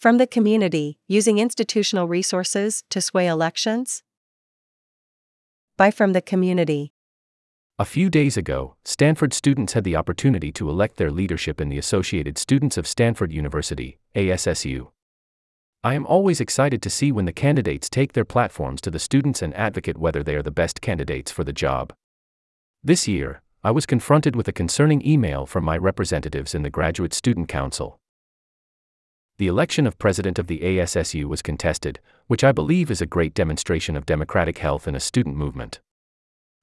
From the community, using institutional resources to sway elections? By From the Community. A few days ago, Stanford students had the opportunity to elect their leadership in the Associated Students of Stanford University, ASSU. I am always excited to see when the candidates take their platforms to the students and advocate whether they are the best candidates for the job. This year, I was confronted with a concerning email from my representatives in the Graduate Student Council. The election of president of the ASSU was contested, which I believe is a great demonstration of democratic health in a student movement.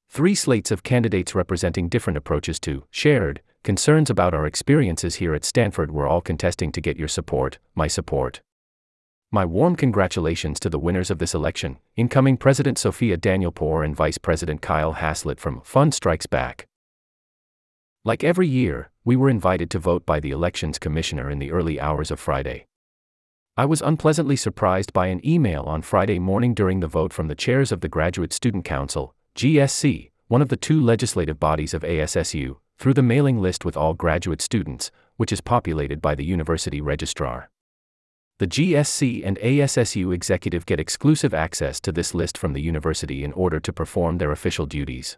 Three slates of candidates representing different approaches to shared concerns about our experiences here at Stanford were all contesting to get your support, my support. My warm congratulations to the winners of this election, incoming President Sophia Danielpour and Vice President Kyle Haslett from Fund Strikes Back. Like every year, we were invited to vote by the Elections Commissioner in the early hours of Friday. I was unpleasantly surprised by an email on Friday morning during the vote from the chairs of the Graduate Student Council, GSC, one of the two legislative bodies of ASSU, through the mailing list with all graduate students, which is populated by the university registrar. The GSC and ASSU executive get exclusive access to this list from the university in order to perform their official duties.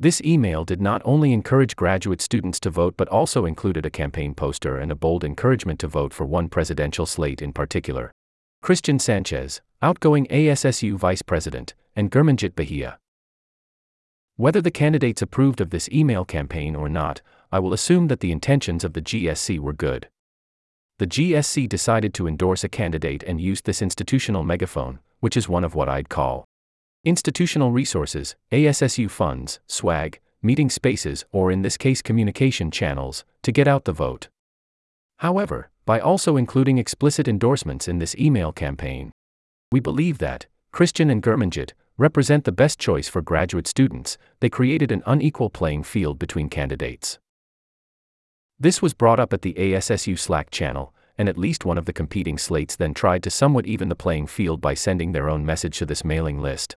This email did not only encourage graduate students to vote but also included a campaign poster and a bold encouragement to vote for one presidential slate in particular Christian Sanchez, outgoing ASSU vice president, and Gurmanjit Bahia. Whether the candidates approved of this email campaign or not, I will assume that the intentions of the GSC were good the GSC decided to endorse a candidate and used this institutional megaphone, which is one of what I'd call institutional resources, ASSU funds, swag, meeting spaces, or in this case communication channels, to get out the vote. However, by also including explicit endorsements in this email campaign, we believe that Christian and Gurmanjit represent the best choice for graduate students, they created an unequal playing field between candidates. This was brought up at the ASSU Slack channel, and at least one of the competing slates then tried to somewhat even the playing field by sending their own message to this mailing list.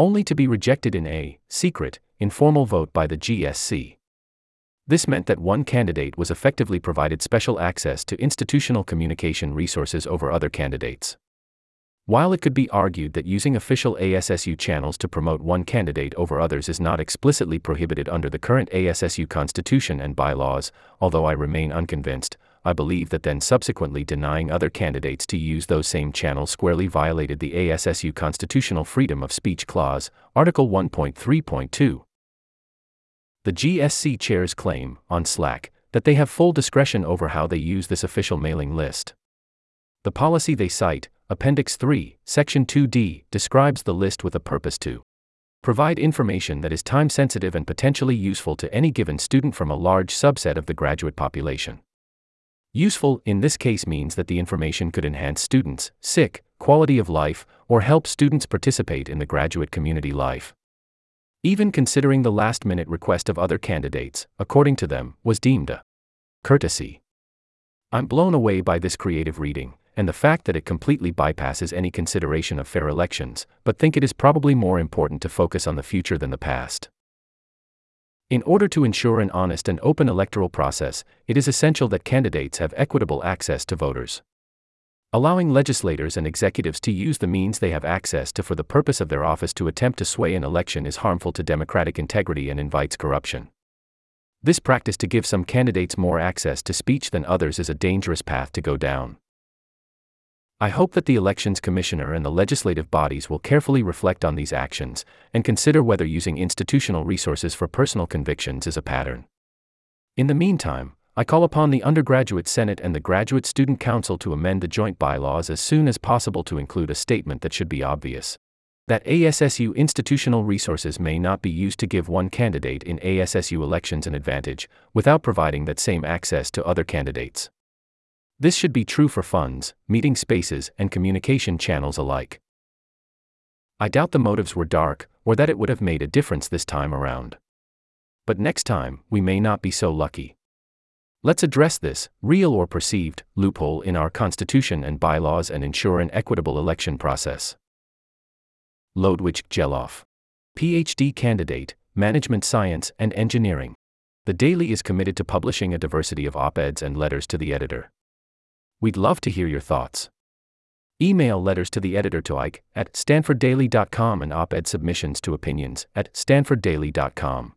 Only to be rejected in a secret, informal vote by the GSC. This meant that one candidate was effectively provided special access to institutional communication resources over other candidates. While it could be argued that using official ASSU channels to promote one candidate over others is not explicitly prohibited under the current ASSU constitution and bylaws, although I remain unconvinced, I believe that then subsequently denying other candidates to use those same channels squarely violated the ASSU Constitutional Freedom of Speech Clause, Article 1.3.2. The GSC chairs claim, on Slack, that they have full discretion over how they use this official mailing list. The policy they cite, Appendix 3, Section 2D, describes the list with a purpose to provide information that is time sensitive and potentially useful to any given student from a large subset of the graduate population. Useful in this case means that the information could enhance students' sick quality of life or help students participate in the graduate community life. Even considering the last minute request of other candidates, according to them, was deemed a courtesy. I'm blown away by this creative reading, and the fact that it completely bypasses any consideration of fair elections, but think it is probably more important to focus on the future than the past. In order to ensure an honest and open electoral process, it is essential that candidates have equitable access to voters. Allowing legislators and executives to use the means they have access to for the purpose of their office to attempt to sway an election is harmful to democratic integrity and invites corruption. This practice to give some candidates more access to speech than others is a dangerous path to go down. I hope that the Elections Commissioner and the legislative bodies will carefully reflect on these actions and consider whether using institutional resources for personal convictions is a pattern. In the meantime, I call upon the Undergraduate Senate and the Graduate Student Council to amend the joint bylaws as soon as possible to include a statement that should be obvious. That ASSU institutional resources may not be used to give one candidate in ASSU elections an advantage, without providing that same access to other candidates. This should be true for funds, meeting spaces, and communication channels alike. I doubt the motives were dark, or that it would have made a difference this time around. But next time, we may not be so lucky. Let's address this, real or perceived, loophole in our Constitution and bylaws and ensure an equitable election process. Lodewijk Gelauff. PhD candidate, Management Science and Engineering. The Daily is committed to publishing a diversity of op eds and letters to the editor. We'd love to hear your thoughts. Email letters to the editor to Ike at stanforddaily.com and op ed submissions to opinions at stanforddaily.com.